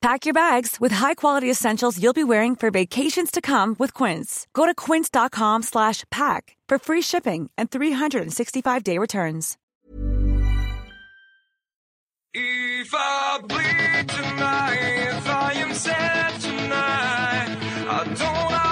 Pack your bags with high-quality essentials you'll be wearing for vacations to come with Quince. Go to quince.com slash pack for free shipping and 365-day returns. If I bleed tonight, if I am sad tonight, I don't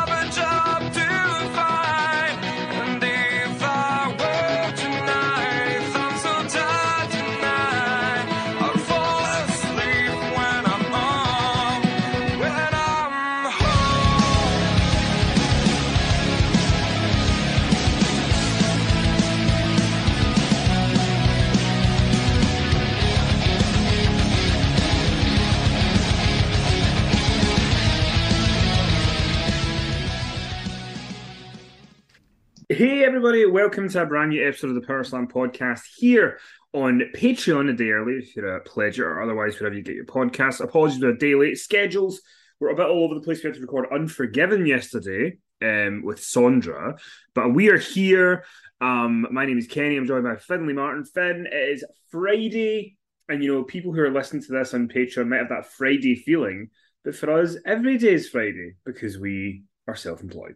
everybody, welcome to a brand new episode of the Power Slam podcast here on Patreon a day early if you're a pledger or otherwise wherever you get your podcast. Apologies for the day late schedules. We're a bit all over the place. We had to record Unforgiven yesterday um, with Sondra, but we are here. Um, my name is Kenny. I'm joined by Finley Martin. Finn, it is Friday, and you know, people who are listening to this on Patreon might have that Friday feeling, but for us, every day is Friday because we are self employed.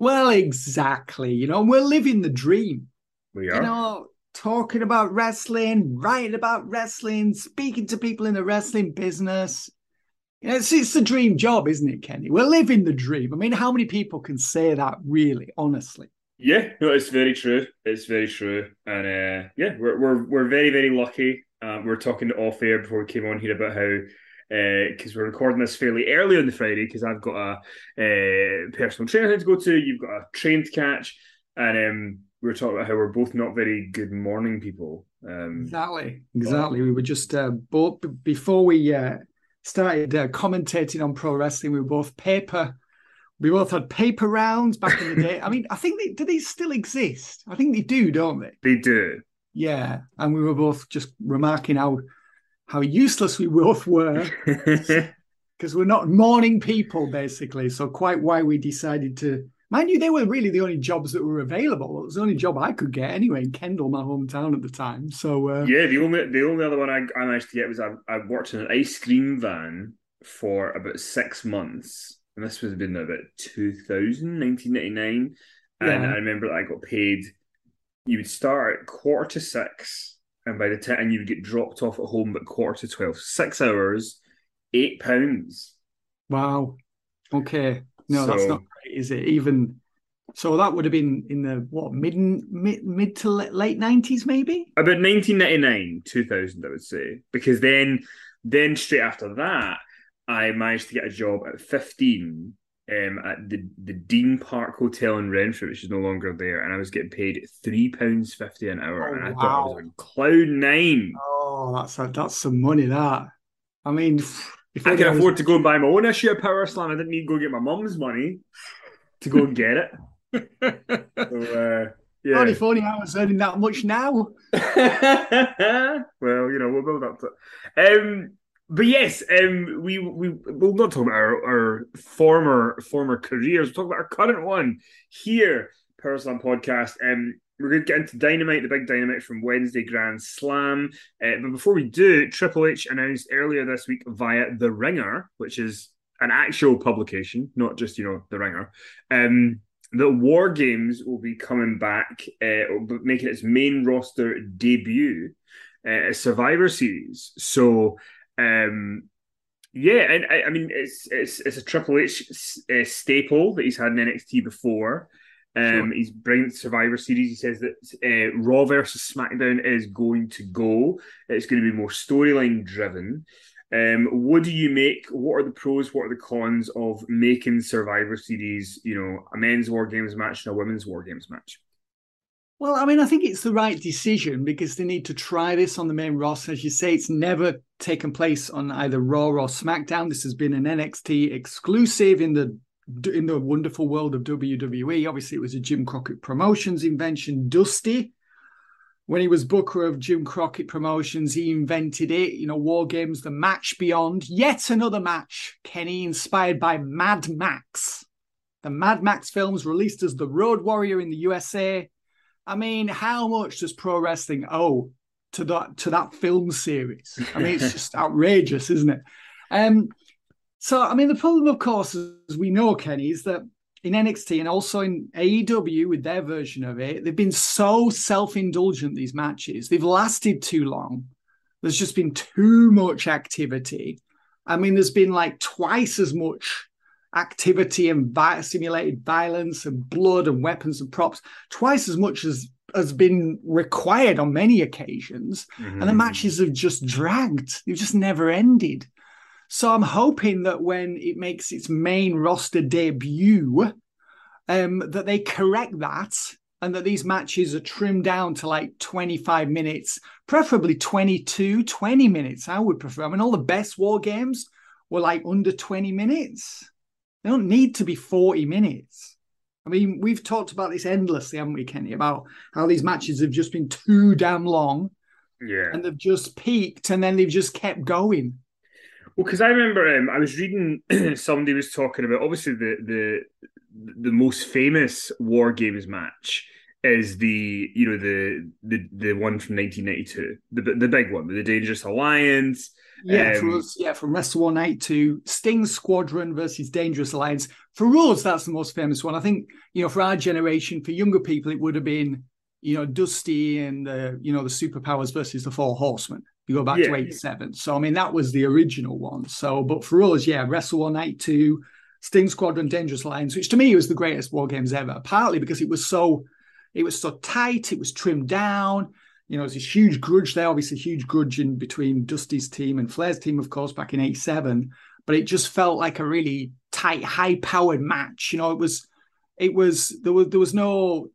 Well, exactly. You know, we're living the dream. We are. You know, talking about wrestling, writing about wrestling, speaking to people in the wrestling business. You know, it's, it's the dream job, isn't it, Kenny? We're living the dream. I mean, how many people can say that really, honestly? Yeah, no, it's very true. It's very true, and uh, yeah, we're we're we're very very lucky. Uh, we are talking off air before we came on here about how because we're recording this fairly early on the Friday because I've got a uh, personal trainer to go to. You've got a train to catch, and um, we were talking about how we're both not very good morning people. Um, Exactly. Exactly. We were just uh, both before we uh, started uh, commentating on pro wrestling. We were both paper. We both had paper rounds back in the day. I mean, I think they do these still exist. I think they do, don't they? they do. Yeah, and we were both just remarking how how useless we both were because we're not morning people, basically. So quite why we decided to. Mind you, they were really the only jobs that were available. It was the only job I could get anyway in Kendal, my hometown at the time. So uh, yeah, the only the only other one I, I managed to get was I, I worked in an ice cream van for about six months, and this was been about 2000, 1999. And Yeah. I remember that I got paid. You would start at quarter to six, and by the time and you would get dropped off at home at quarter to twelve. Six hours, eight pounds. wow, okay, no, that's not great, is it? Even so, that would have been in the what mid mid mid to late nineties, maybe. About 1999, 2000, I would say, because then, then straight after that, I managed to get a job at 15 um, at the, the Dean Park Hotel in Renfrew, which is no longer there, and I was getting paid three pounds fifty an hour, Oh, and I thought I was on cloud nine. Oh, that's a, that's some money. That I mean, if I can was- afford to go and buy my own issue of Power Slam. I didn't need to go get my mum's money to go and get it. So, uh, yeah. Only I was earning that much now. well, you know, we'll build up to it. Um, but yes, um, we we we'll not talk about our, our former former careers. We'll talk about our current one here, Power Slam podcast. Um, we're going to get into Dynamite, the big Dynamite from Wednesday Grand Slam. Uh, but before we do, Triple H announced earlier this week via The Ringer, which is an actual publication, not just, you know, The Ringer, um, that War Games will be coming back, uh, making its main roster debut, uh, Survivor Series. So, um, yeah, and I, I, mean it's it's it's a Triple H uh, staple that he's had in NXT before. Um, sure. He's bringing the Survivor Series. He says that uh, Raw versus SmackDown is going to go. It's going to be more storyline driven. Um, what do you make? What are the pros? What are the cons of making Survivor Series? You know, a men's War Games match and a women's War Games match. Well, I mean, I think it's the right decision because they need to try this on the main roster. As you say, it's never taken place on either Raw or SmackDown. This has been an NXT exclusive in the in the wonderful world of WWE. Obviously, it was a Jim Crockett Promotions invention. Dusty, when he was booker of Jim Crockett Promotions, he invented it. You know, War Games, the match beyond, yet another match. Kenny, inspired by Mad Max. The Mad Max films released as the Road Warrior in the USA I mean, how much does pro wrestling owe to that to that film series? I mean, it's just outrageous, isn't it? Um, so I mean, the problem, of course, as we know, Kenny, is that in NXT and also in AEW with their version of it, they've been so self-indulgent these matches. They've lasted too long. There's just been too much activity. I mean, there's been like twice as much activity and vi- simulated violence and blood and weapons and props twice as much as has been required on many occasions mm-hmm. and the mm-hmm. matches have just dragged they've just never ended so i'm hoping that when it makes its main roster debut um, that they correct that and that these matches are trimmed down to like 25 minutes preferably 22 20 minutes i would prefer i mean all the best war games were like under 20 minutes they don't need to be 40 minutes. I mean, we've talked about this endlessly, haven't we, Kenny, about how these matches have just been too damn long. Yeah. And they've just peaked and then they've just kept going. Well, because I remember um, I was reading somebody was talking about obviously the the the most famous War Games match is the you know the the the one from 1992, the the big one, the Dangerous Alliance. Yeah, um, for us, yeah, from Wrestle War Night to Sting Squadron versus Dangerous Alliance. For us, that's the most famous one. I think you know for our generation, for younger people, it would have been you know Dusty and the you know the Superpowers versus the Four Horsemen. You go back yeah. to '87, so I mean that was the original one. So, but for us, yeah, Wrestle War Night two. Sting Squadron, Dangerous Alliance, which to me was the greatest war games ever. Partly because it was so it was so tight, it was trimmed down. You know, there's this huge grudge there, obviously, huge grudge in between Dusty's team and Flair's team, of course, back in 87. But it just felt like a really tight, high powered match. You know, it was, it was, there was, there was no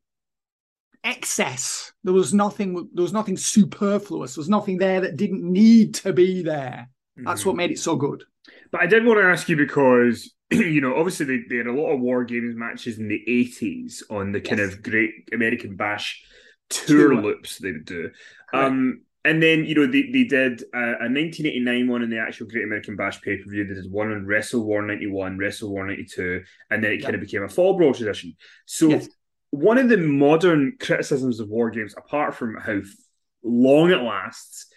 excess. There was nothing, there was nothing superfluous. There was nothing there that didn't need to be there. That's mm-hmm. what made it so good. But I did want to ask you because you know, obviously they, they had a lot of war games matches in the eighties on the kind of Great American Bash tour, loops they would do. Um, and then you know they, they did a, a 1989 one in the actual Great American Bash pay per view. They did one on Wrestle War 91, Wrestle War 92, and then it kind of became a fall brawl tradition. So yes. one of the modern criticisms of war games, apart from how long it lasts,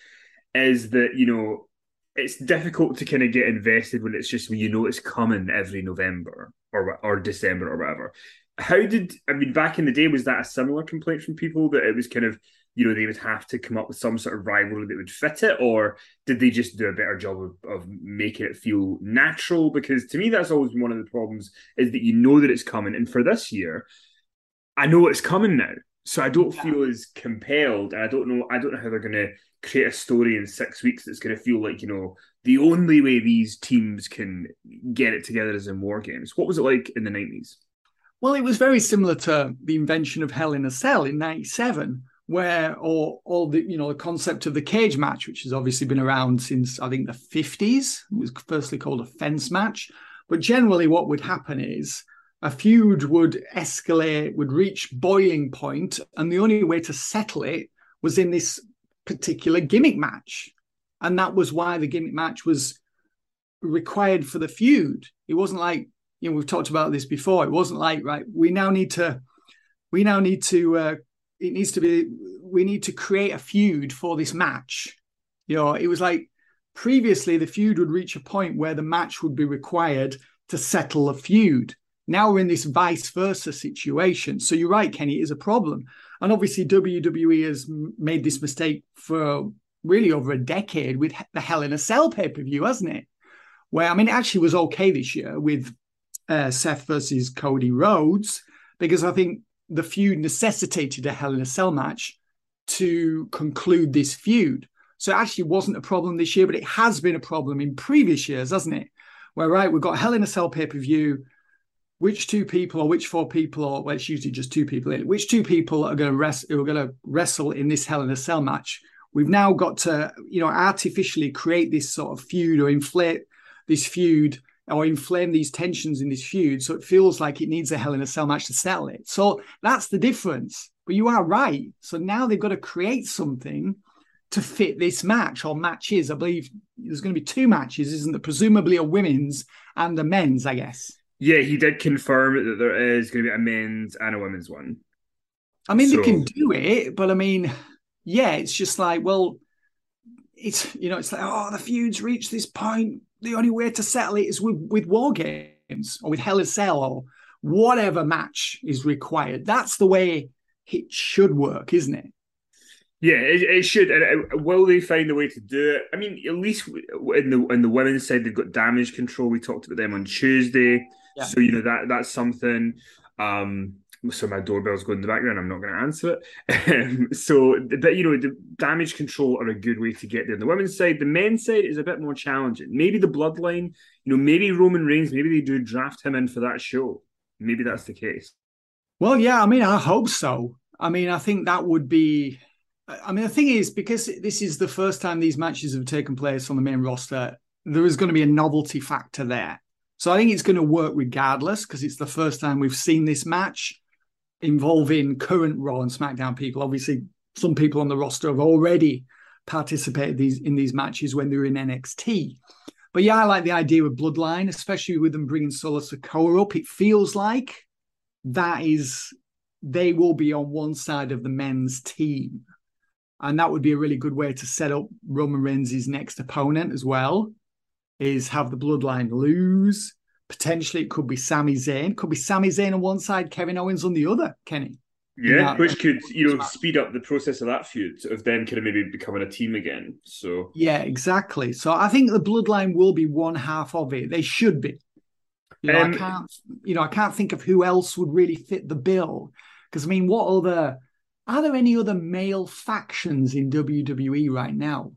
is that you know it's difficult to kind of get invested when it's just when you know it's coming every November or or December or whatever. How did I mean back in the day? Was that a similar complaint from people that it was kind of you know they would have to come up with some sort of rivalry that would fit it, or did they just do a better job of, of making it feel natural? Because to me, that's always been one of the problems is that you know that it's coming, and for this year, I know it's coming now, so I don't yeah. feel as compelled, and I don't know I don't know how they're going to create a story in six weeks that's going to feel like you know the only way these teams can get it together is in war games. What was it like in the nineties? Well, it was very similar to the invention of Hell in a Cell in '97, where or all the you know the concept of the cage match, which has obviously been around since I think the '50s. It was firstly called a fence match, but generally what would happen is a feud would escalate, would reach boiling point, and the only way to settle it was in this particular gimmick match. And that was why the gimmick match was required for the feud. It wasn't like, you know, we've talked about this before. It wasn't like, right, we now need to, we now need to uh, it needs to be we need to create a feud for this match. You know, it was like previously the feud would reach a point where the match would be required to settle a feud. Now we're in this vice versa situation. So you're right, Kenny, it is a problem. And obviously, WWE has made this mistake for really over a decade with the Hell in a Cell pay per view, hasn't it? Where, I mean, it actually was okay this year with uh, Seth versus Cody Rhodes, because I think the feud necessitated a Hell in a Cell match to conclude this feud. So it actually wasn't a problem this year, but it has been a problem in previous years, hasn't it? Where, right, we've got Hell in a Cell pay per view which two people or which four people or well, it's usually just two people in it, which two people are going to rest who are going to wrestle in this hell in a cell match we've now got to you know artificially create this sort of feud or inflate this feud or inflame these tensions in this feud so it feels like it needs a hell in a cell match to settle it. So that's the difference. But you are right. So now they've got to create something to fit this match or matches. I believe there's going to be two matches isn't there? Presumably a women's and a men's i guess. Yeah, he did confirm that there is going to be a men's and a women's one. I mean, So- they can do it, but I mean, yeah, it's just like, well, it's you know, it's like, oh, the feud's reached this point. The only way to settle it is with with war games or with Hell in a Cell or whatever match is required. That's the way it should work, isn't it? Yeah, it, it should. And uh, will they find a way to do it? I mean, at least in the in the women's side, they've got damage control. We talked about them on Tuesday, Yeah. so you know that that's something. Um, so my doorbell's going in the background. I'm not going to answer it. Um, so, but you know, the damage control are a good way to get there. On the women's side, the men's side is a bit more challenging. Maybe the bloodline. You know, maybe Roman Reigns. Maybe they do draft him in for that show. Maybe that's the case. Well, yeah, I mean, I hope so. I mean, I think that would be. I mean, the thing is, because this is the first time these matches have taken place on the main roster, there is going to be a novelty factor there. So I think it's going to work regardless because it's the first time we've seen this match involving current Raw and SmackDown people. Obviously, some people on the roster have already participated these in these matches when they were in NXT. But yeah, I like the idea of Bloodline, especially with them bringing Solo Sikoa up. It feels like that is they will be on one side of the men's team. And that would be a really good way to set up Roman Reigns' next opponent as well. Is have the bloodline lose. Potentially it could be Sami Zayn. Could be Sami Zayn on one side, Kevin Owens on the other, Kenny. Yeah, Yeah. which could you know speed up the process of that feud of them kind of maybe becoming a team again. So Yeah, exactly. So I think the bloodline will be one half of it. They should be. You know, Um, I can't you know, I can't think of who else would really fit the bill. Because I mean, what other are there any other male factions in WWE right now?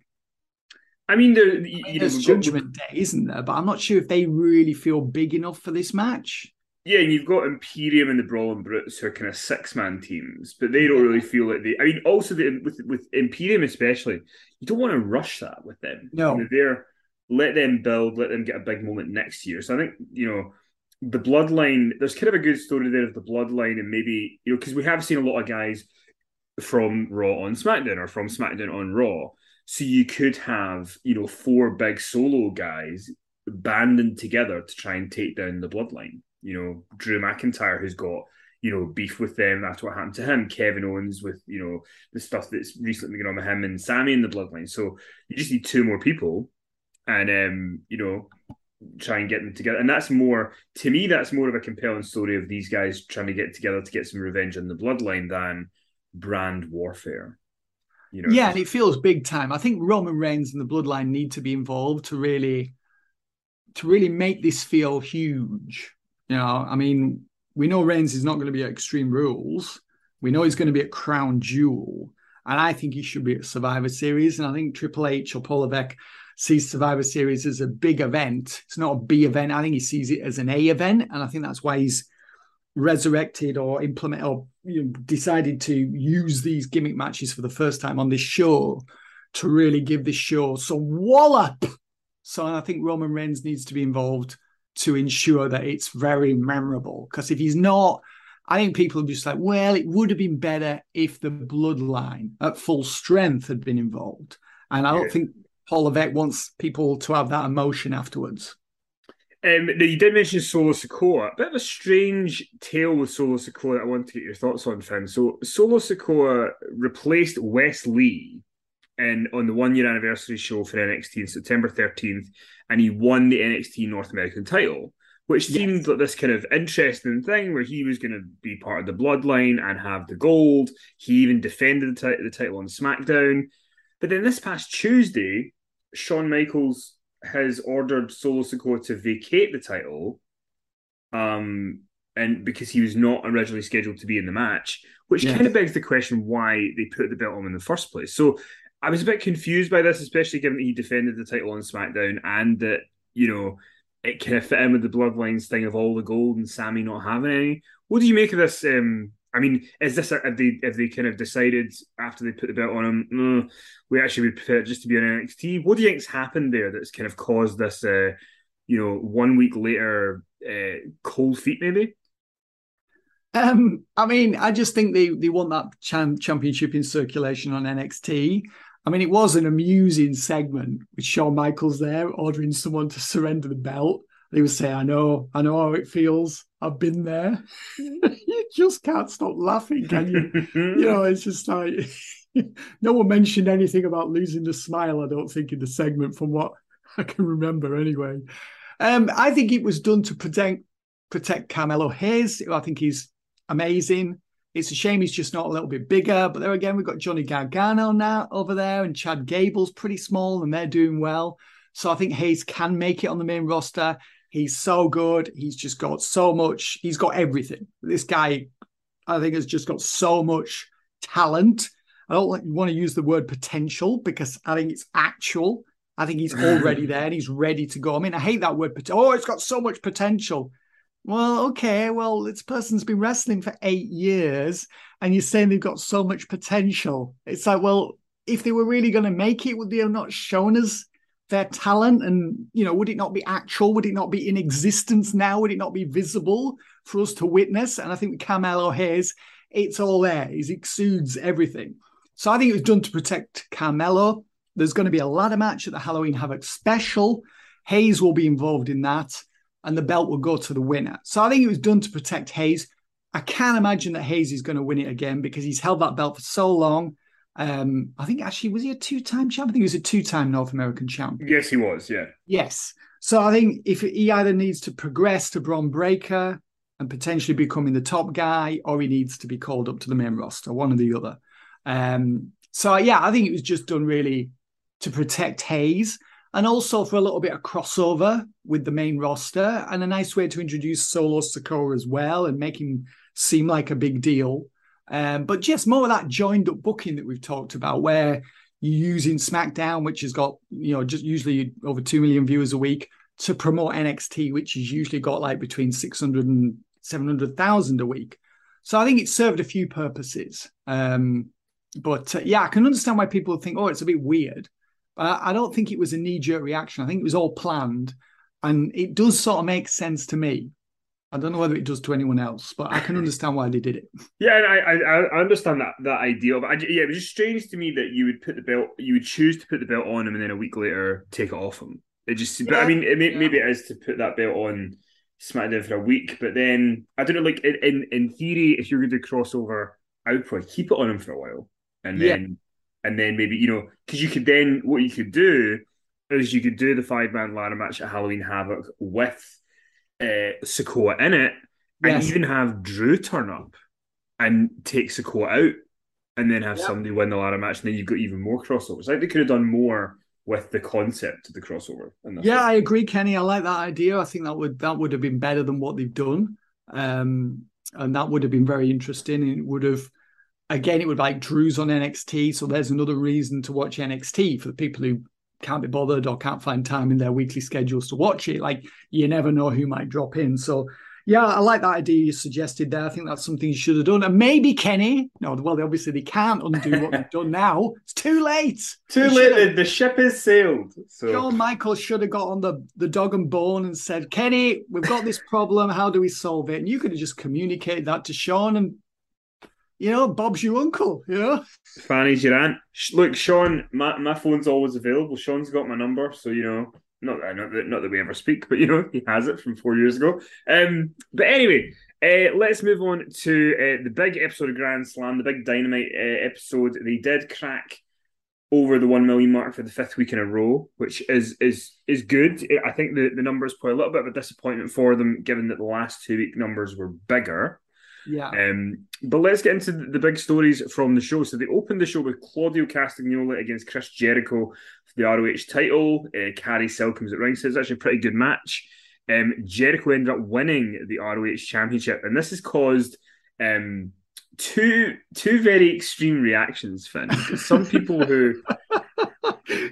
I mean, there I mean, you know, there's we've got- Judgment Day, isn't there? But I'm not sure if they really feel big enough for this match. yeah, and you've got Imperium and the Brawling Brutes who are kind of six man teams, but they don't really feel like they. I mean, also the, with with Imperium especially, you don't want to rush that with them. No. You know, they're let them build, let them get a big moment next year. So I think you know the bloodline. There's kind of a good story there of the bloodline, and maybe you know because we have seen a lot of guys from Raw on SmackDown or from SmackDown on Raw. So you could have, you know, four big solo guys banding together to try and take down the bloodline. You know, Drew McIntyre, who's got, you know, beef with them after what happened to him, Kevin Owens with, you know, the stuff that's recently been on with him and Sami in the bloodline. So you just need two more people and um, you know, try and get them together. And that's more to me, that's more of a compelling story of these guys trying to get together to get some revenge on the bloodline than brand warfare. You know, Yeah, and it feels big time. I think Roman Reigns and the Bloodline need to be involved to really, to really make this feel huge. You know, I mean, we know Reigns is not going to be at Extreme Rules. We know he's going to be at Crown Jewel, and I think he should be at Survivor Series. And I think Triple H or Paul Levesque sees Survivor Series as a big event. It's not a B event. I think he sees it as an A event, and I think that's why he's resurrected or implement or you know, decided to use these gimmick matches for the first time on this show to really give this show some wallop. So I think Roman Reigns needs to be involved to ensure that it's very memorable. Because if he's not, I think people are just like, well, it would have been better if the bloodline at full strength had been involved. And I don't Yeah. think Paul Levesque wants people to have that emotion afterwards. Um, now you did mention Solo Sikoa. A bit of a strange tale with Solo Sikoa that I want to get your thoughts on, Finn. So Solo Sikoa replaced Wes Lee in on the one year anniversary show for NXT on September 13th, and he won the NXT North American title, which Yes. seemed like this kind of interesting thing where he was going to be part of the bloodline and have the gold. He even defended the, ti- the title on SmackDown. But then this past Tuesday, Shawn Michaels has ordered Solo Sikoa to vacate the title, um, and because he was not originally scheduled to be in the match, which Yes. kind of begs the question why they put the belt on in the first place. So I was a bit confused by this, especially given that he defended the title on SmackDown and that you know it kind of fit in with the Bloodlines thing of all the gold and Sami not having any. What do you make of this? Um, I mean, is this a, have they if they kind of decided after they put the belt on him? "Mm, we actually would prefer it just to be on NXT. What do you think's happened there that's kind of caused this? Uh, you know, one week later, uh, cold feet maybe. Um, I mean, I just think they they want that cham- championship in circulation on NXT. I mean, it was an amusing segment with Shawn Michaels there ordering someone to surrender the belt. They would say, "I know, I know how it feels. I've been there." you just can't stop laughing, can you? you know, it's just like no one mentioned anything about losing the smile. I don't think in the segment, from what I can remember, anyway. Um, I think it was done to protect protect Carmelo Hayes. I think he's amazing. It's a shame he's just not a little bit bigger. But there again, we've got Johnny Gargano now over there, and Chad Gable's pretty small, and they're doing well. So I think Hayes can make it on the main roster. He's so good. He's just got so much. He's got everything. This guy, I think, has just got so much talent. I don't like, want to use the word potential because I think it's actual. I think he's already there and he's ready to go. I mean, I hate that word. Oh, it's got so much potential. Well, okay. Well, this person's been wrestling for eight years and you're saying they've got so much potential. It's like, well, if they were really going to make it, would they have not shown us their talent? And, you know, would it not be actual? Would it not be in existence now? Would it not be visible for us to witness? And I think with Carmelo Hayes, it's all there. He exudes everything. So I think it was done to protect Carmelo. There's going to be a ladder match at the Halloween Havoc special. Hayes will be involved in that, and the belt will go to the winner. So I think it was done to protect Hayes. I can't imagine that Hayes is going to win it again because he's held that belt for so long. Um, I think actually was he a two-time champ? I think he was a two-time North American champ. Yes, he was. Yeah. Yes. So I think if he either needs to progress to Bron Breakker and potentially becoming the top guy, or he needs to be called up to the main roster, one or the other. Um, so yeah, I think it was just done really to protect Hayes and also for a little bit of crossover with the main roster and a nice way to introduce Solo Sikoa as well and make him seem like a big deal. Um, but just more of that joined up booking that we've talked about, where you're using SmackDown, which has got, you know, just usually over 2 million viewers a week, to promote NXT, which has usually got like between 600 and 700,000 a week. So I think it served a few purposes. Um, but uh, yeah, I can understand why people think, oh, it's a bit weird. I don't think it was a knee jerk reaction. I think it was all planned. And it does sort of make sense to me. I don't know whether it does to anyone else, but I can understand why they did it. Yeah, and I, I I understand that that idea, but I, yeah, it was just strange to me that you would put the belt, you would choose to put the belt on him, and then a week later take it off him. It just, but I mean, it may, yeah. maybe it is to put that belt on SmackDown for a week, but then I don't know. Like in in, in theory, if you're going to do crossover, I would probably keep it on him for a while, and Yeah. then and then maybe you know because you could then what you could do is you could do the five man ladder match at Halloween Havoc with uh, Sikoa in it, and Yes. even have Drew turn up and take Sikoa out, and then have Yeah. somebody win the ladder match, and then you've got even more crossovers. I think they could have done more with the concept of the crossover. Yeah, it. I agree, Kenny. I like that idea. I think that would that would have been better than what they've done, um, and that would have been very interesting. And it would have, again, it would like Drew's on NXT, so there's another reason to watch NXT for the people who can't be bothered or can't find time in their weekly schedules to watch it. Like you never know who might drop in. So yeah, I like that idea you suggested there. I think that's something you should have done. And maybe Kenny, no, well, obviously they can't undo what they've done now. It's too late. Too They late. have- The, ship is sailed. So Shawn Michaels should have got on the, the dog and bone and said, Kenny, we've got this problem. How do we solve it? And you could have just communicated that to Sean and, you know, Bob's your uncle, you know? Fanny's your aunt. Look, Sean, my, my phone's always available. Sean's got my number, so you know Not that, not that, not that we ever speak, but you know he has it from four years ago. Um, but anyway, uh, let's move on to uh, the big episode of Grand Slam, the big Dynamite uh, episode. They did crack over the one million mark for the fifth week in a row, which is is is good. I think the the number is a little bit of a disappointment for them, given that the last two week numbers were bigger. Yeah. Um, but let's get into the big stories from the show. So they opened the show with Claudio Castagnoli against Chris Jericho for the ROH title. Uh, Carrie Selkins at ringside. It's actually a pretty good match. Um, Jericho ended up winning the ROH championship, and this has caused um, two two very extreme reactions, Finn. Some people who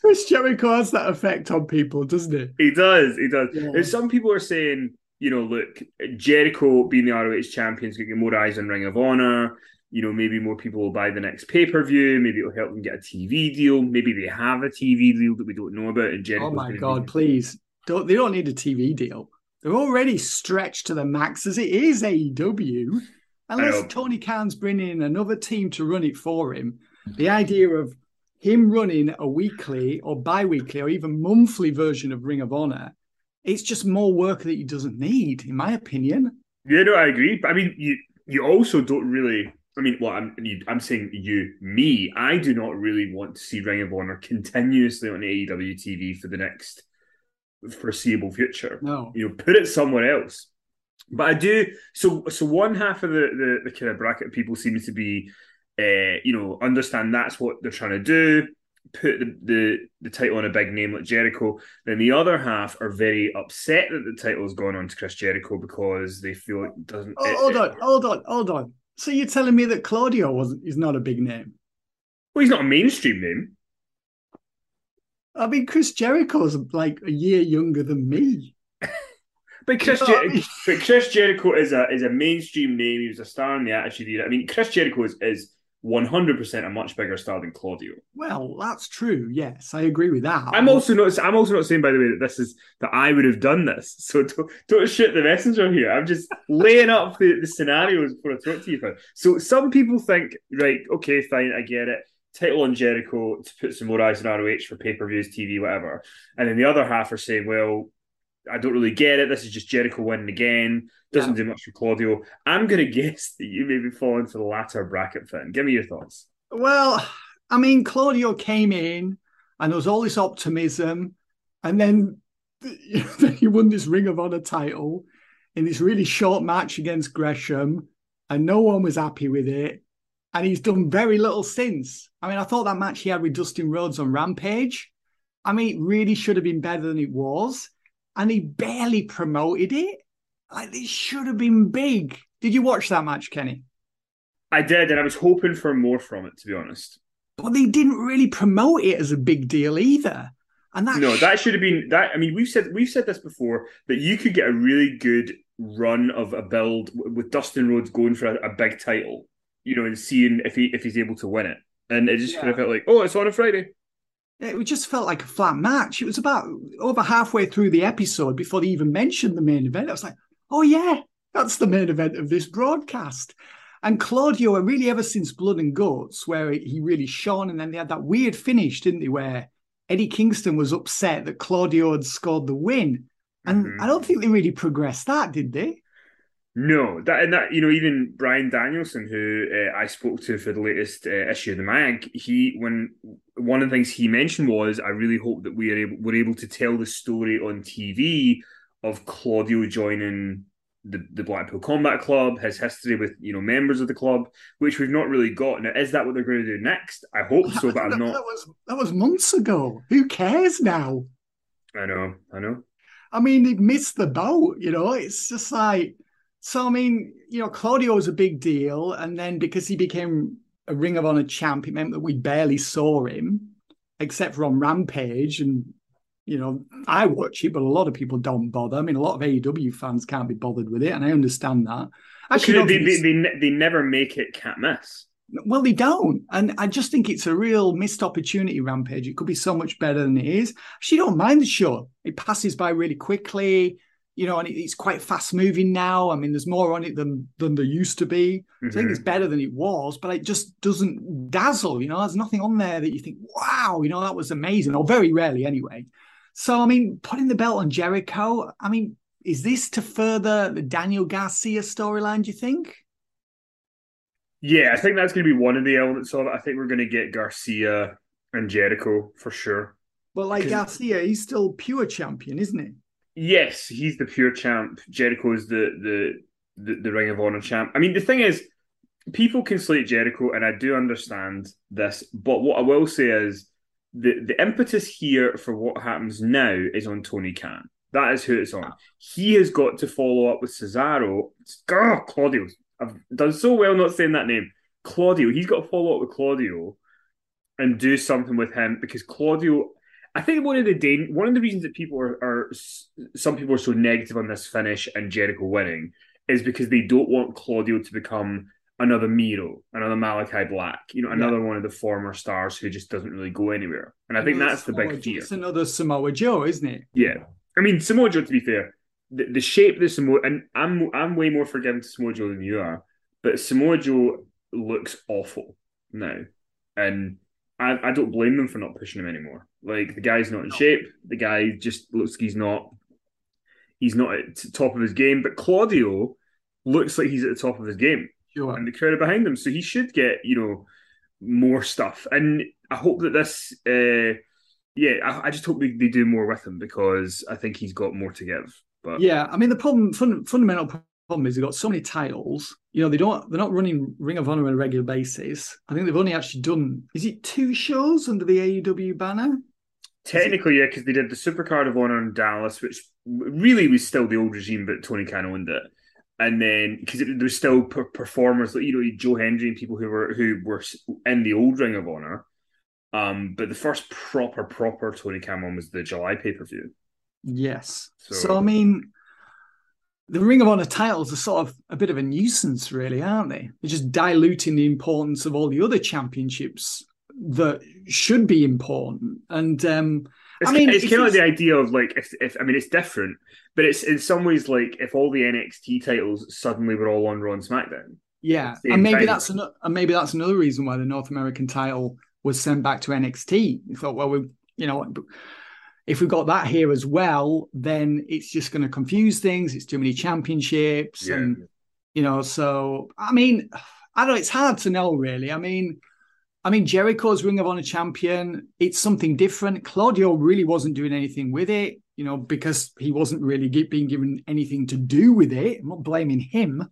Chris Jericho has that effect on people, doesn't it? He does, he does. Yeah. Some people are saying, you know, look, Jericho being the ROH champion is going to get more eyes on Ring of Honor. You know, maybe more people will buy the next pay per view. Maybe it'll help them get a TV deal. Maybe they have a TV deal that we don't know about. And Jericho. Oh my god, please. Don't they don't need a TV deal. They're already stretched to the max as it is AEW. Unless Tony Khan's bringing in another team to run it for him, the idea of him running a weekly or bi-weekly or even monthly version of Ring of Honor, it's just more work that he doesn't need, in my opinion. Yeah, no, I agree. But I mean, you you also don't really. I mean, well, I'm you, I'm saying you, me. I do not really want to see Ring of Honor continuously on AEW TV for the next foreseeable future. No. you know, put it somewhere else. But I do. So, so one half of the the, the kind of bracket people seem to be, uh, you know, understand that's what they're trying to do. Put the, the the title on a big name like Jericho. Then the other half are very upset that the title's gone on to Chris Jericho because they feel it doesn't. Oh, it- hold it- on, hold on, hold on. So you're telling me that Claudio wasn't is not a big name? well, he's not a mainstream name. I mean, Chris Jericho's like a year younger than me. But Chris, Jer- I mean- but Chris Jericho is a is a mainstream name. He was a star in the Attitude Era. I mean, Chris Jericho is is one hundred percent a much bigger star than Claudio. Well, that's true. Yes, I agree with that. I'm also not. I'm also not saying, by the way, that this is that I would have done this. So don't, don't shoot the messenger here. I'm just laying up the, the scenarios before I talk to you. Finn. So some people think, right, okay, fine, I get it. Title on Jericho to put some more eyes on ROH for pay per views, TV, whatever. And then the other half are saying, well, I don't really get it. This is just Jericho winning again. Doesn't do much for Claudio. I'm going to guess that you maybe fall into the latter bracket, Finn. Give me your thoughts. Well, I mean, Claudio came in and there was all this optimism, and then he won this Ring of Honor title in this really short match against Gresham, and no one was happy with it. And he's done very little since. I mean, I thought that match he had with Dustin Rhodes on Rampage, I mean, it really should have been better than it was. And he barely promoted it. Like, this should have been big. Did you watch that match, Kenny? I did, and I was hoping for more from it, to be honest. but they didn't really promote it as a big deal either. And that No, that should have been that. I mean, we've said we've said this before that you could get a really good run of a build with Dustin Rhodes going for a, a big title, you know, and seeing if he if he's able to win it. And it just kind of felt like, oh, it's on a Friday. It just felt like a flat match. It was about over halfway through the episode before they even mentioned the main event. I was like, oh yeah, that's the main event of this broadcast. And Claudio, really ever since Blood and Guts, where he really shone, and then they had that weird finish, didn't they, where Eddie Kingston was upset that Claudio had scored the win. And Mhm. I don't think they really progressed that, did they? No, that and that you know even Bryan Danielson, who uh, I spoke to for the latest uh, issue of the mag, he when one of the things he mentioned was, I really hope that we are able we're able to tell the story on TV of Claudio joining the the Blackpool Combat Club, his history with you know members of the club, which we've not really got. Now, is that what they're going to do next? I hope so, but I'm not. that was that was months ago. Who cares now? I know, I know. I mean, they've missed the boat, you know. It's just like so. I mean, you know, Claudio was a big deal, and then because he became a Ring of Honor champ, it meant that we barely saw him, except for on Rampage. And you know, I watch it, but a lot of people don't bother. I mean, a lot of AEW fans can't be bothered with it, and I understand that. Actually, They, they, they, they, they never make it can't miss. well, they don't. And I just think it's a real missed opportunity, Rampage. It could be so much better than it is. She don't mind the show. It passes by really quickly, you know, and it's quite fast moving now. I mean, there's more on it than than there used to be. So I think Mhm. it's better than it was, but it just doesn't dazzle, you know. There's nothing on there that you think, wow, you know, that was amazing, or very rarely anyway. So, I mean, putting the belt on Jericho, I mean, is this to further the Daniel Garcia storyline, do you think? Yeah, I think that's going to be one of the elements of it. I think we're going to get Garcia and Jericho for sure. But like Garcia, he's still pure champion, isn't he? Yes, he's the pure champ. Jericho is the the the, the Ring of Honor champ. I mean, the thing is, people can slate Jericho, and I do understand this. But what I will say is, the the impetus here for what happens now is on Tony Khan. That is who it's on. He has got to follow up with Cesaro. Oh, Claudio. I've done so well not saying that name. Claudio. He's got to follow up with Claudio and do something with him because Claudio. I think one of the dan- one of the reasons that people are, are some people are so negative on this finish and Jericho winning is because they don't want Claudio to become another Miro, another Malachi Black, you know, another one of the former stars who just doesn't really go anywhere. And I think that's the Samoa big Joe- fear. It's another Samoa Joe, isn't it? Yeah, I mean Samoa Joe. To be fair, the, the shape that Samoa and I'm I'm way more forgiving to Samoa Joe than you are, but Samoa Joe looks awful now, and I, I don't blame them for not pushing him anymore. Like the guy's not in shape. The guy just looks like he's not he's not at the top of his game. But Claudio looks like he's at the top of his game Sure. and the crowd are behind him. So he should get, you know, more stuff. And I hope that this, uh, yeah, I, I just hope they, they do more with him because I think he's got more to give. But Yeah, I mean the problem, fun, fundamental problem is they've got so many titles. You know, they don't, they're not running Ring of Honor on a regular basis. I think they've only actually done, is it two shows under the AEW banner? Technically, yeah, because they did the Supercard of Honor in Dallas, which really was still the old regime, but Tony Khan owned it. And then because there was still per- performers like you know Joe Hendry and people who were who were in the old Ring of Honor. Um, but the first proper proper Tony Khan one was the July pay per view. Yes. So- So, I mean, the Ring of Honor titles are sort of a bit of a nuisance, really, aren't they? They're just diluting the importance of all the other championships that should be important. And um, It's, I mean, it's kind of like the idea of like if, if I mean it's different, but it's in some ways like if all the NXT titles suddenly were all on Raw and SmackDown. yeah, and maybe time. that's another, and maybe that's another reason why the North American title was sent back to NXT. You thought, well, we, you know, if we got that here as well, then it's just going to confuse things. It's too many championships, Yeah. and you know, so I mean, I don't. Know it's hard to know, really. I mean, I mean, Jericho's Ring of Honor champion. It's something different. Claudio really wasn't doing anything with it, you know, because he wasn't really gi- being given anything to do with it. I'm not blaming him.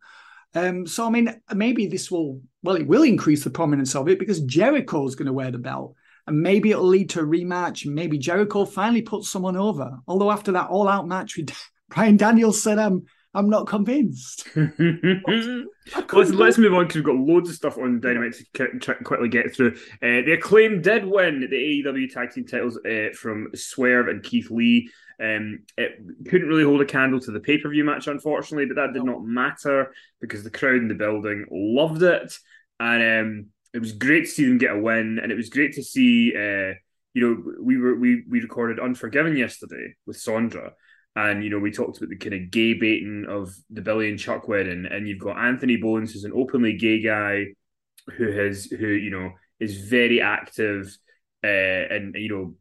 Um, so I mean, maybe this will well, it will increase the prominence of it because Jericho's going to wear the belt, and maybe it'll lead to a rematch. Maybe Jericho finally puts someone over. Although after that all-out match with Bryan Daniels said, "I'm not convinced." let's, let's move on because we've got loads of stuff on Dynamite to ki- try and quickly get through. Uh, the acclaim did win the AEW tag team titles uh, from Swerve and Keith Lee. Um, it couldn't really hold a candle to the pay per view match, unfortunately, but that did not matter because the crowd in the building loved it, and um, it was great to see them get a win, and it was great to see. Uh, you know, we were we we recorded Unforgiven yesterday with Sondra, and you know we talked about the kind of gay baiting of the Billy and Chuck wedding, and you've got Anthony Bowens, who's an openly gay guy, who has who you know is very active, uh, and you know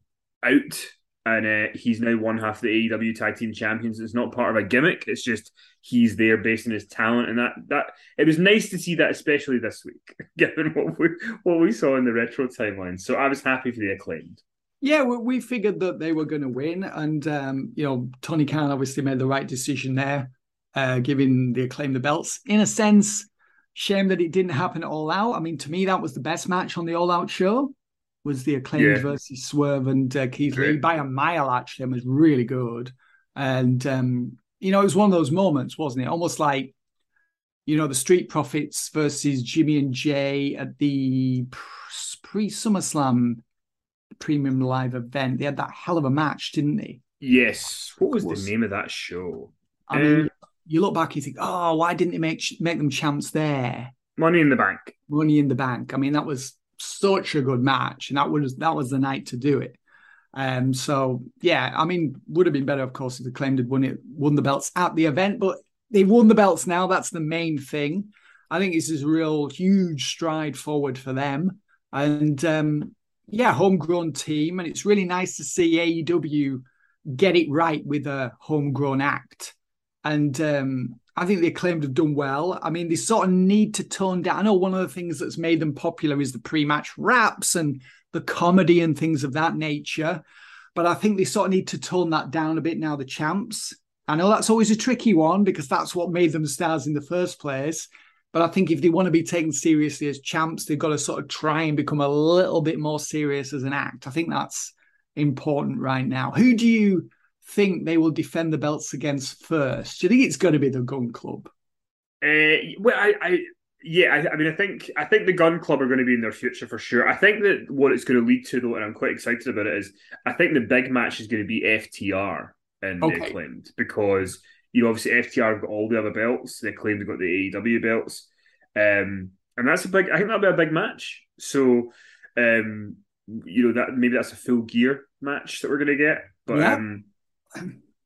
out, and uh, he's now one half the AEW Tag Team Champions. It's not part of a gimmick; it's just he's there based on his talent, and that that it was nice to see that, especially this week, given what we what we saw in the retro timeline. So I was happy for the acclaimed. Yeah, we, we figured that they were going to win, and um, you know, Tony Khan obviously made the right decision there, uh, giving the acclaim the belts. In a sense, shame that it didn't happen all out. I mean, to me, that was the best match on the All Out show. Was the acclaimed Yeah. versus Swerve and uh, Keith Lee by a mile? Actually, and was really good. And um, you know, it was one of those moments, wasn't it? Almost like you know the Street Profits versus Jimmy and Jey at the pre SummerSlam premium live event. They had that hell of a match, didn't they? Yes, what was Was- the name of that show? I mean, Uh, you look back, you think, oh, why didn't they make make them champs there? Money in the Bank. Money in the Bank. I mean, that was such a good match, and that was that was the night to do it. Um, so yeah, I mean, would have been better, of course, if the claimed had won it, won the belts at the event, but they've won the belts now. That's the main thing. I think this is a real huge stride forward for them, and um, yeah, homegrown team, and it's really nice to see AEW get it right with a homegrown act. And um, I think the acclaimed have done well. I mean, they sort of need to tone down. I know one of the things that's made them popular is the pre-match raps and the comedy and things of that nature. But I think they sort of need to tone that down a bit now, the champs. I know that's always a tricky one because that's what made them stars in the first place. But I think if they want to be taken seriously as champs, they've got to sort of try and become a little bit more serious as an act. I think that's important right now. Who do you think they will defend the belts against first? Do you think it's going to be the Gun Club? Uh, well, I, I yeah, I, I, mean, I think I think the Gun Club are going to be in their future for sure. I think that what it's going to lead to, though, and I'm quite excited about it, is I think the big match is going to be FTR and okay. acclaimed because you know obviously FTR have got all the other belts. They claim they've got the AEW belts, um, and that's a big. I think that'll be a big match. So, um, you know that maybe that's a full gear match that we're going to get, but. Yeah. Um,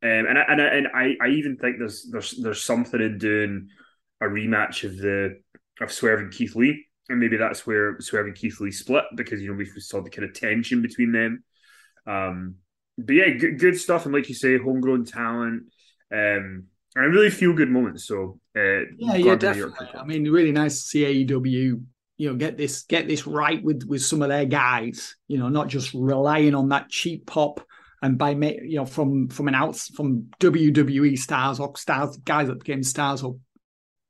um, and I, and I, and I, I even think there's there's there's something in doing a rematch of the of Swerve and Keith Lee, and maybe that's where Swerve and Keith Lee split because you know we saw the kind of tension between them. Um, but yeah, good, good stuff, and like you say, homegrown talent, um, and really feel good moments. So uh, yeah, yeah, definitely. I mean, really nice to see AEW you know get this get this right with with some of their guys you know not just relying on that cheap pop and by you know from from an out from WWE stars or stars guys that became stars or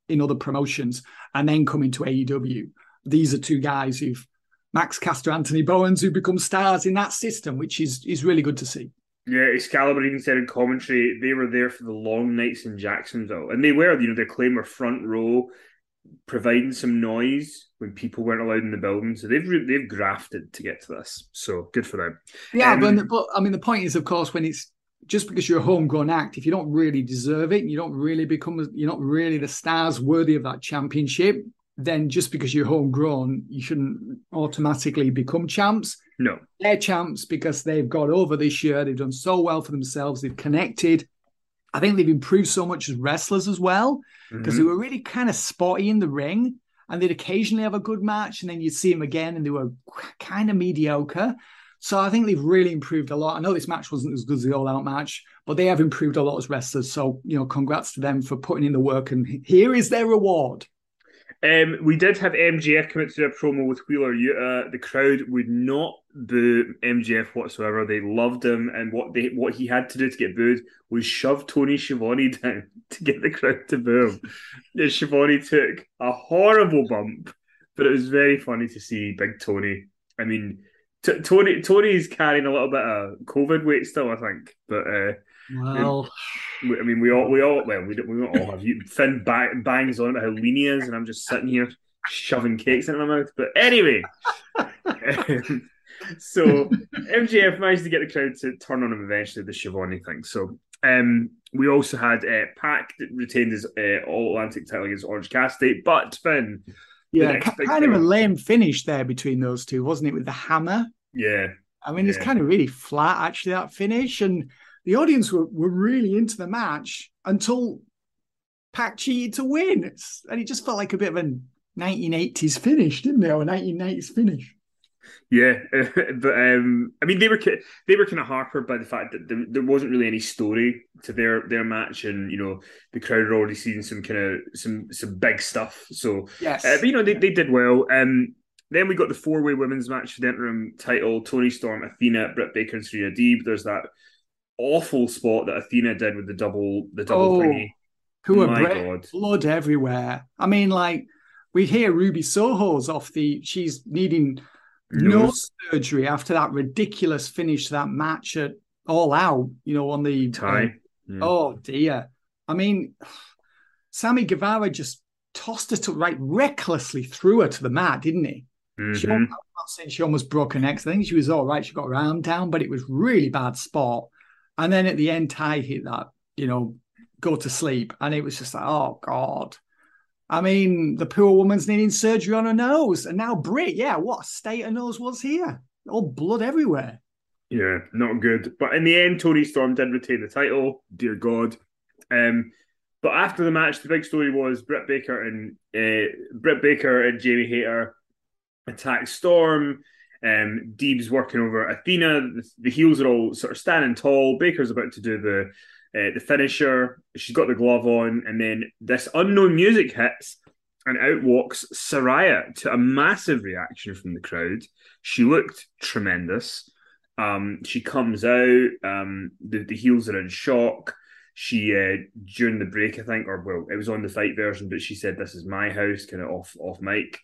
in other promotions and then coming to AEW. These are two guys who've Max Caster, Anthony Bowens, who become stars in that system, which is is really good to see. Yeah, Excalibur even said in commentary they were there for the long nights in Jacksonville, and they were. You know, the Acclaimed were front row, providing some noise when people weren't allowed in the building. So they've they've grafted to get to this. So good for them. Yeah, um, but, but I mean, the point is, of course, when it's just because you're a homegrown act, if you don't really deserve it, you don't really become, you're not really the stars worthy of that championship, then just because you're homegrown, you shouldn't automatically become champs. No. They're champs because they've got over this year. They've done so well for themselves. They've connected. I think they've improved so much as wrestlers as well because mm-hmm. they were really kind of spotty in the ring and they'd occasionally have a good match and then you'd see them again and they were kind of mediocre. So I think they've really improved a lot. I know this match wasn't as good as the all out match, but they have improved a lot as wrestlers. So, you know, congrats to them for putting in the work. And here is their reward. Um, we did have MJF come out to do a promo with Wheeler Yuta. The crowd would not boo MJF whatsoever. They loved him, and what they what he had to do to get booed was shove Tony Schiavone down to get the crowd to boo him. Schiavone took a horrible bump, but it was very funny to see Big Tony. I mean, T- Tony Tony's carrying a little bit of COVID weight still, I think. But uh, well, I mean, we all we all well we don't we don't all have you. Finn bang, bangs on about how lean he is, and I'm just sitting here shoving cakes into my mouth. But anyway, um, so MJF managed to get the crowd to turn on him eventually. The Schiavone thing. So um, we also had uh, Pac that retained his uh, All Atlantic title against Orange Cassidy, but Finn yeah, kind of a lame finish there between those two, wasn't it? With the hammer. Yeah. I mean, yeah. it's kind of really flat, actually, that finish. And the audience were, were really into the match until Pac cheated to win. It's, and it just felt like a bit of a 1980s finish, didn't it? Or a 1990s finish. Yeah, but um, I mean, they were they were kind of harpered by the fact that there, there, wasn't really any story to their their match, and you know the crowd had already seen some kind of some some big stuff. So yes, uh, but you know they, they did well. Um, then we got the four way women's match for the interim title: Toni Storm, Athena, Britt Baker, and Serena Deeb. There's that awful spot that Athena did with the double the double oh, thingy. Who are God. blood everywhere? I mean, like we hear Ruby Soho's off the she's needing no surgery after that ridiculous finish to that match at All Out, you know, on the tie. Uh, yeah. Oh dear. I mean, Sammy Guevara just tossed her to right recklessly threw her to the mat, didn't he? Mm-hmm. She, I'm not saying she almost broke her neck. I think she was all right. She got her arm down, but it was really bad spot. And then at the end, Tay hit that, you know, go to sleep. And it was just like, oh God. I mean, the poor woman's needing surgery on her nose. And now Britt, yeah, what state her nose was here? All blood everywhere. Yeah, not good. But in the end, Toni Storm did retain the title. Dear God. Um, but after the match, the big story was Britt Baker and uh, Britt Baker and Jamie Hayter attacked Storm. Um, Deeb's working over Athena. The, the heels are all sort of standing tall. Baker's about to do the uh, the finisher. She's got the glove on, and then this unknown music hits, and out walks Saraya to a massive reaction from the crowd. She looked tremendous. Um, she comes out. Um, the, the heels are in shock. She uh, during the break, I think, or well, it was on the fight version, but she said, "This is my house," kind of off off mic.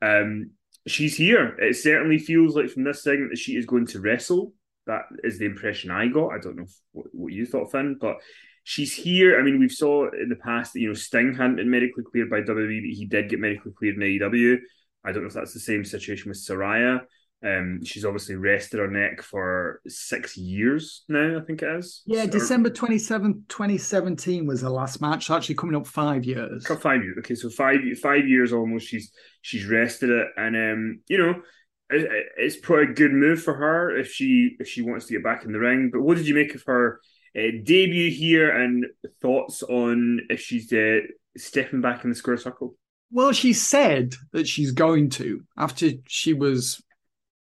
Um, she's here. It certainly feels like from this segment that she is going to wrestle. That is the impression I got. I don't know what, what you thought, Finn, but she's here. I mean, we've saw in the past that you know Sting hadn't been medically cleared by WWE, but he did get medically cleared in AEW. I don't know if that's the same situation with Saraya. Um, she's obviously rested her neck for six years now, I think it is. Yeah, December 27th, 2017 was her last match. So actually coming up five years. Five years. Okay, so five five years almost. She's she's rested it, and um, you know, it- it's probably a good move for her if she if she wants to get back in the ring. But what did you make of her uh, debut here, and thoughts on if she's uh, stepping back in the square circle? Well, she said that she's going to after she was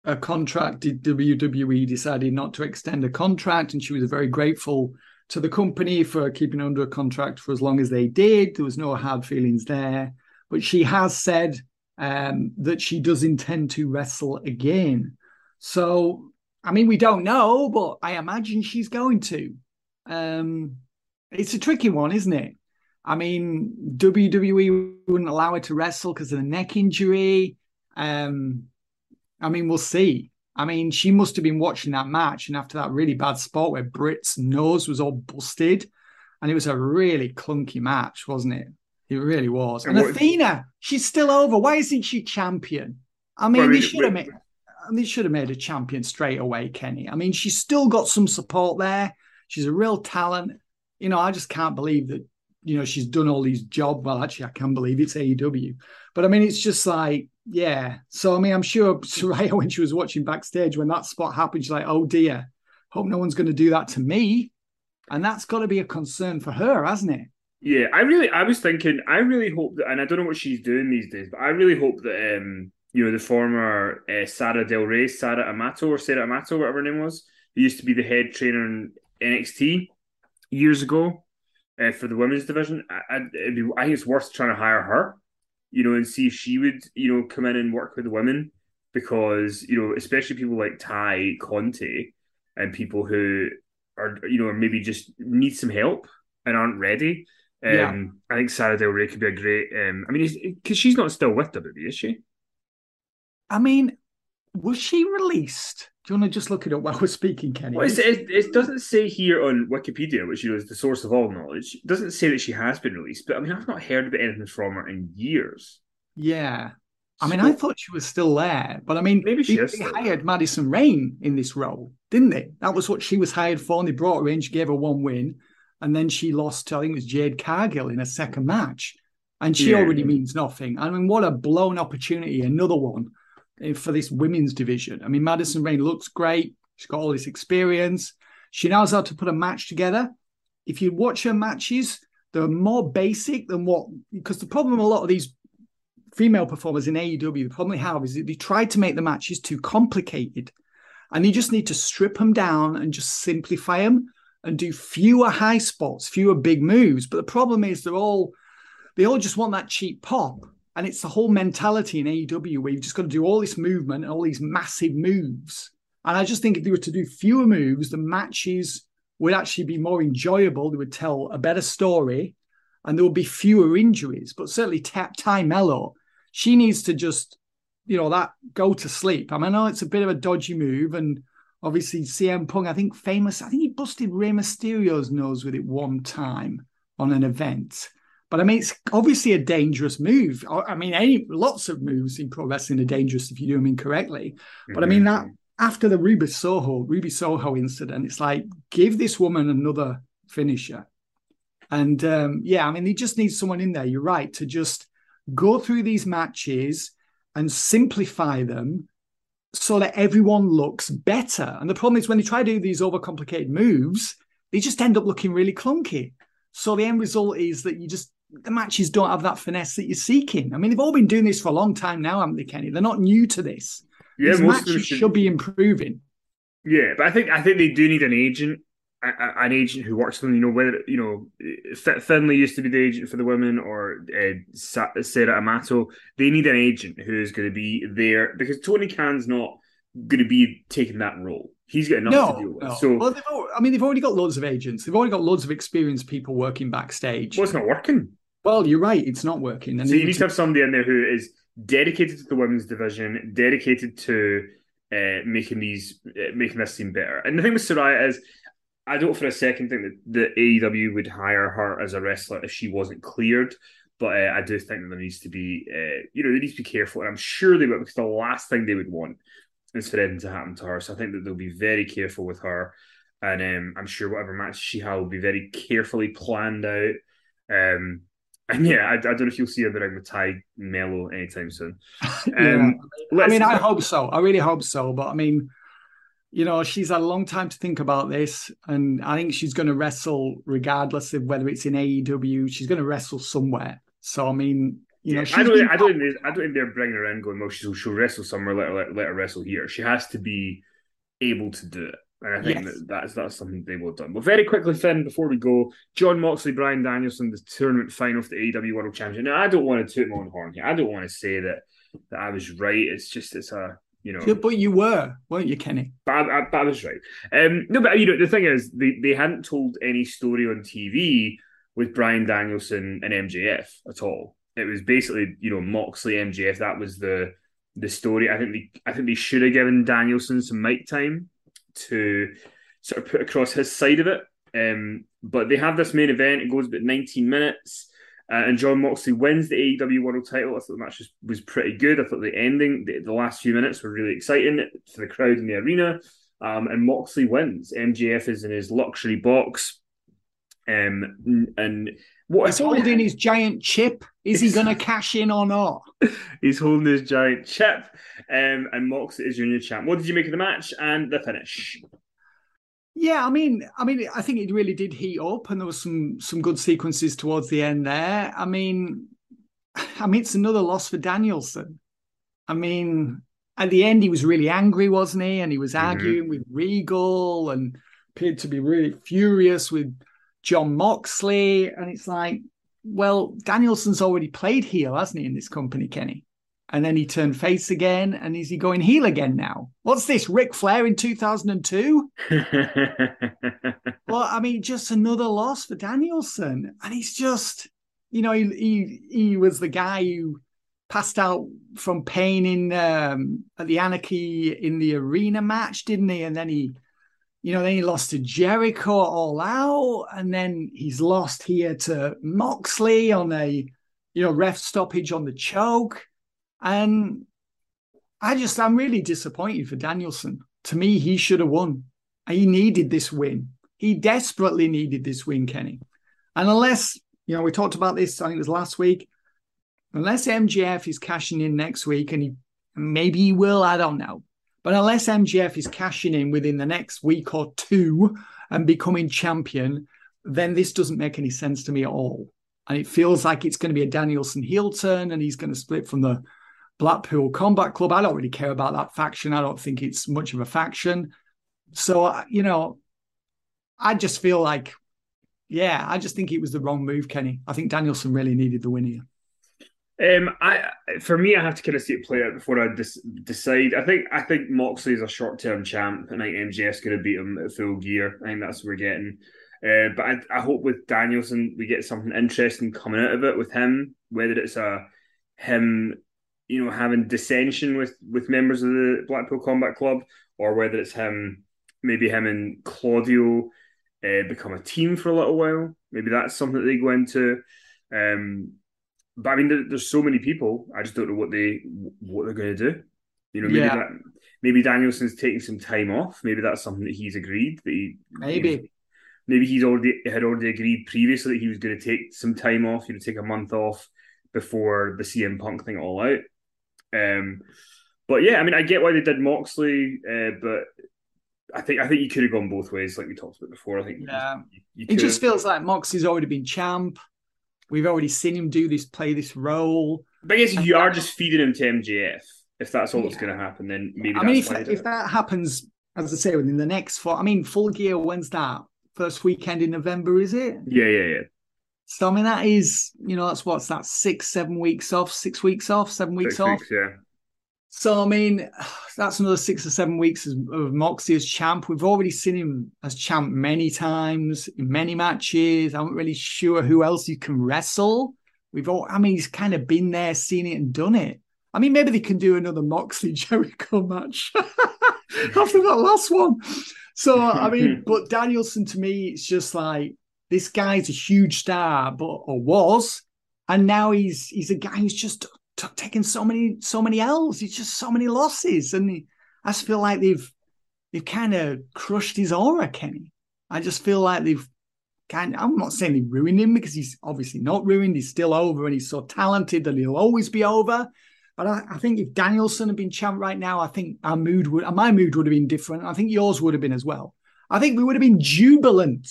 a contract. WWE decided not to extend a contract, and she was very grateful to the company for keeping under a contract for as long as they did. There was no hard feelings there, but she has said um, that she does intend to wrestle again. So, I mean, we don't know, but I imagine she's going to. Um, it's a tricky one, isn't it? I mean, WWE wouldn't allow her to wrestle because of the neck injury. Um, I mean, we'll see. I mean, she must have been watching that match, and after that really bad spot where Britt's nose was all busted, and it was a really clunky match, wasn't it? It really was. And, And Athena, she's still over. Why isn't she champion? I mean, Well, they should have made. They should have made a champion straight away, Kenny. I mean, she's still got some support there. She's a real talent. You know, I just can't believe that, you know, she's done all these jobs. Well, actually, I can believe it's AEW. But I mean, it's just like, yeah. So, I mean, I'm sure Saraya, when she was watching backstage, when that spot happened, she's like, oh dear, hope no one's going to do that to me. And that's got to be a concern for her, hasn't it? Yeah, I really, I was thinking, I really hope that, and I don't know what she's doing these days, but I really hope that, um, you know, the former uh, Sara Del Rey, Sara Amato, or Sara Amato, whatever her name was, who used to be the head trainer in NXT years ago uh, for the women's division. I, I, be, I think it's worth trying to hire her, you know, and see if she would, you know, come in and work with the women because, you know, especially people like Tay Conti and people who are, you know, maybe just need some help and aren't ready. Um, Yeah. I think Sara Del Rey could be a great. Um, I mean, because she's not still with WWE, is she? I mean, was she released? Do you want to just look it up while we're speaking, Kenny? Well, it, it doesn't say here on Wikipedia, which you know is the source of all knowledge. It doesn't say that she has been released, but I mean, I've not heard about anything from her in years. Yeah. I mean, So- I thought she was still there, but I mean, Maybe she they, hired Madison Rayne in this role, didn't they? That was what she was hired for, and they brought her in. She gave her one win, and then she lost to I think it was Jade Cargill in a second match, and she Yeah. already means nothing. I mean, what a blown opportunity! Another one for this women's division. I mean, Madison Rayne looks great. She's got all this experience. She knows how to put a match together. If you watch her matches, they're more basic than what because the problem a lot of these female performers in AEW, the problem they have is that they try to make the matches too complicated. And you just need to strip them down and just simplify them and do fewer high spots, fewer big moves. But the problem is they're all they all just want that cheap pop. And it's the whole mentality in AEW where you've just got to do all this movement and all these massive moves. And I just think if they were to do fewer moves, the matches would actually be more enjoyable. They would tell a better story and there would be fewer injuries. But certainly Tap Tay Melo, she needs to just, you know, that go to sleep. I mean, I know it's a bit of a dodgy move, and obviously CM Punk, I think famous, I think he busted Rey Mysterio's nose with it one time on an event. But I mean, it's obviously a dangerous move. I mean, any lots of moves in pro wrestling are dangerous if you do them incorrectly. But I mean that after the Ruby Soho, Ruby Soho incident, it's like give this woman another finisher. And um, yeah, I mean, they just need someone in there. You're right to just go through these matches and simplify them so that everyone looks better. And the problem is when they try to do these overcomplicated moves, they just end up looking really clunky. So the end result is that you just the matches don't have that finesse that you're seeking. I mean, they've all been doing this for a long time now, haven't they, Kenny? They're not new to this. Yeah, most matches should- should be improving. Yeah, but I think I think they do need an agent, a- a- an agent who works for them. You know, whether you know Fi- Finlay used to be the agent for the women, or uh, Sara Amato. They need an agent who is going to be there because Tony Khan's not going to be taking that role. He's got enough No, to deal with. no. So, well, they've al- I mean, they've already got loads of agents. They've already got loads of experienced people working backstage. well, it's not working. Well, you're right. It's not working. And So you need to have somebody in there who is dedicated to the women's division, dedicated to uh, making these uh, making this seem better. And the thing with Saraya is, I don't for a second think that the AEW would hire her as a wrestler if she wasn't cleared. But uh, I do think that there needs to be, uh, you know, they need to be careful, and I'm sure they will because the last thing they would want is for anything to happen to her. So I think that they'll be very careful with her, and um, I'm sure whatever match she has will be very carefully planned out. Um, yeah, I, I don't know if you'll see her around with Tay Melo anytime soon. Yeah. Um, I mean, I hope so. I really hope so. But I mean, you know, she's had a long time to think about this, and I think she's going to wrestle regardless of whether it's in AEW. She's going to wrestle somewhere. So I mean, you know, Yeah, she's I don't. I don't. I don't think they're bringing her in going. Well, she'll, she'll wrestle somewhere. Let her, let, let her wrestle here. She has to be able to do it. And I think Yes. that that's that's something they will have done. But very quickly, Finn, before we go, Jon Moxley, Bryan Danielson, the tournament final for the AEW World Championship. Now, I don't want to toot my own horn here. I don't want to say that that I was right. It's just it's a you know. Yeah, but you were, weren't you, Kenny? But I, I, but I was right. Um, no, but you know the thing is, they, they hadn't told any story on TV with Bryan Danielson and MJF at all. It was basically you know Moxley MJF. That was the the story. I think they I think they should have given Danielson some mic time to sort of put across his side of it. Um, but they have this main event. It goes about 19 minutes. Uh, and Jon Moxley wins the AEW World Title. I thought the match was, was pretty good. I thought the ending, the, the last few minutes were really exciting for the crowd in the arena. Um, and Moxley wins. MJF is in his luxury box. Um, and what He's holding his giant chip. Is he going to cash in or not? He's holding his giant chip. Um, and Mox is your new champ. What did you make of the match and the finish? Yeah, I mean, I mean, I think it really did heat up, and there was some some good sequences towards the end there. I mean, I mean, it's another loss for Danielson. I mean, at the end, he was really angry, wasn't he? And he was arguing with Regal and appeared to be really furious with Jon Moxley. And it's like, well, Danielson's already played heel, hasn't he, in this company, Kenny? And then he turned face again, and is he going heel again now? What's this, Ric Flair in 2002? Well, I mean, just another loss for Danielson, and he's just, you know, he he, he was the guy who passed out from pain in um, at the Anarchy in the arena match, didn't he? And then he, you know, then he lost to Jericho all out, and then he's lost here to Moxley on a, you know, ref stoppage on the choke, and I just I'm really disappointed for Danielson. To me, he should have won. He needed this win. He desperately needed this win, Kenny. And unless, you know, we talked about this, I think it was last week, unless MJF is cashing in next week, and he maybe he will, I don't know. But unless MJF is cashing in within the next week or two and becoming champion, then this doesn't make any sense to me at all. And it feels like it's going to be a Danielson heel turn and he's going to split from the Blackpool Combat Club. I don't really care about that faction. I don't think it's much of a faction. So, uh, you know, I just feel like, yeah, I just think it was the wrong move, Kenny. I think Danielson really needed the win here. Um, I for me, I have to kind of see it play out before I dis- decide. I think I think Moxley is a short term champ. and I think MJF's going to beat him at full gear. I think that's what we're getting. Uh, but I, I hope with Danielson we get something interesting coming out of it with him. Whether it's a him, you know, having dissension with with members of the Blackpool Combat Club, or whether it's him, maybe him and Claudio uh, become a team for a little while. Maybe that's something that they go into. Um, but I mean, there, there's so many people. I just don't know what they what they're going to do. You know, maybe Yeah. that maybe Danielson's taking some time off. Maybe that's something that he's agreed that he Maybe. maybe he's already had already agreed previously that he was going to take some time off. You know, take a month off before the CM Punk thing all out. Um, but yeah, I mean, I get why they did Moxley, uh, but I think I think you could have gone both ways, like we talked about before. I think Yeah. you, you It just feels like Moxley's already been champ. We've already seen him do this, play this role. But I guess you are just feeding him to MJF. If that's all that's going to happen, then maybe I mean, if why if that happens, as I say, within the next four, I mean, full gear. When's that? First weekend in November, is it? Yeah, yeah, yeah. So I mean, that is, you know, that's what's that six, seven weeks off, six weeks off, seven weeks Six off. weeks, yeah. So I mean, that's another six or seven weeks of Moxie as champ. We've already seen him as champ many times in many matches. I'm not really sure who else you can wrestle. We've all, I mean, he's kind of been there, seen it, and done it. I mean, maybe they can do another Moxley Jericho match after that last one. So I mean, but Danielson to me, it's just like this guy's a huge star, but or was, and now he's he's a guy who's just t- taken so many so many L's. He's just so many losses, and he, I just feel like they've they've kind of crushed his aura, Kenny. I just feel like they've kind. I'm not saying they ruined him because he's obviously not ruined. He's still over, and he's so talented that he'll always be over. But I, I think if Danielson had been champ right now, I think our mood would, my mood would have been different. I think yours would have been as well. I think we would have been jubilant.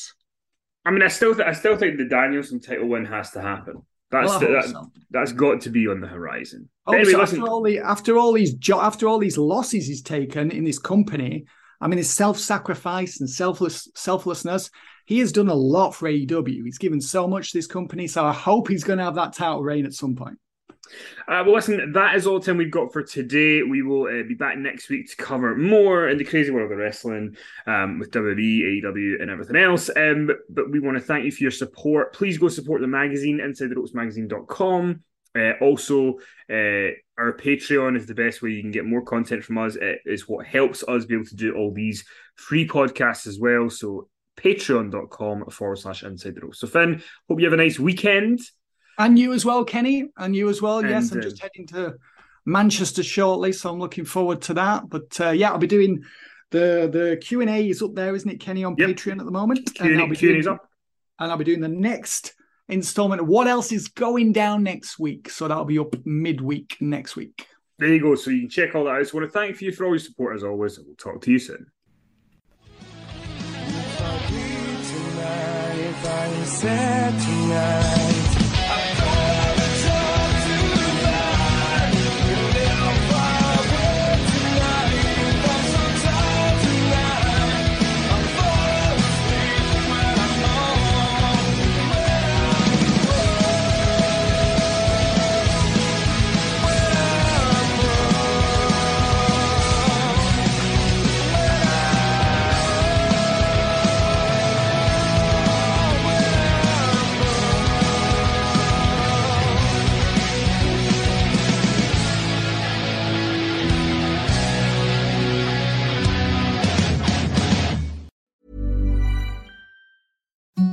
I mean, I still, th- I still think the Danielson title win has to happen. That's Well, the, that, so. that's got to be on the horizon. Oh, anyway, so after all the after all these jo- after all these losses he's taken in this company, I mean his self-sacrifice and selfless selflessness, he has done a lot for AEW. He's given so much to this company, so I hope he's going to have that title reign at some point. Uh, well, listen, that is all the time we've got for today. We will uh, be back next week to cover more in the crazy world of wrestling um, with WWE, AEW, and everything else. Um, but, but we want to thank you for your support. Please go support the magazine, InsideTheRopesMagazine.com. Uh, also, uh, our Patreon is the best way you can get more content from us. It is what helps us be able to do all these free podcasts as well. So, patreon.com forward slash inside the ropes. So, Finn, hope you have a nice weekend. And you as well, Kenny, and you as well. yes, I'm just heading to Manchester shortly, so I'm looking forward to that. But uh, yeah, I'll be doing the the Q and A is up there, isn't it, Kenny, on Yep. Patreon at the moment? Q&A I'll be Q&A's doing- up. and I'll be doing the next installment. of What else is going down next week? So that'll be up midweek next week. There you go. So you can check all that out. So I want to thank you for all your support as always. and We'll talk to you soon. If I am sad tonight,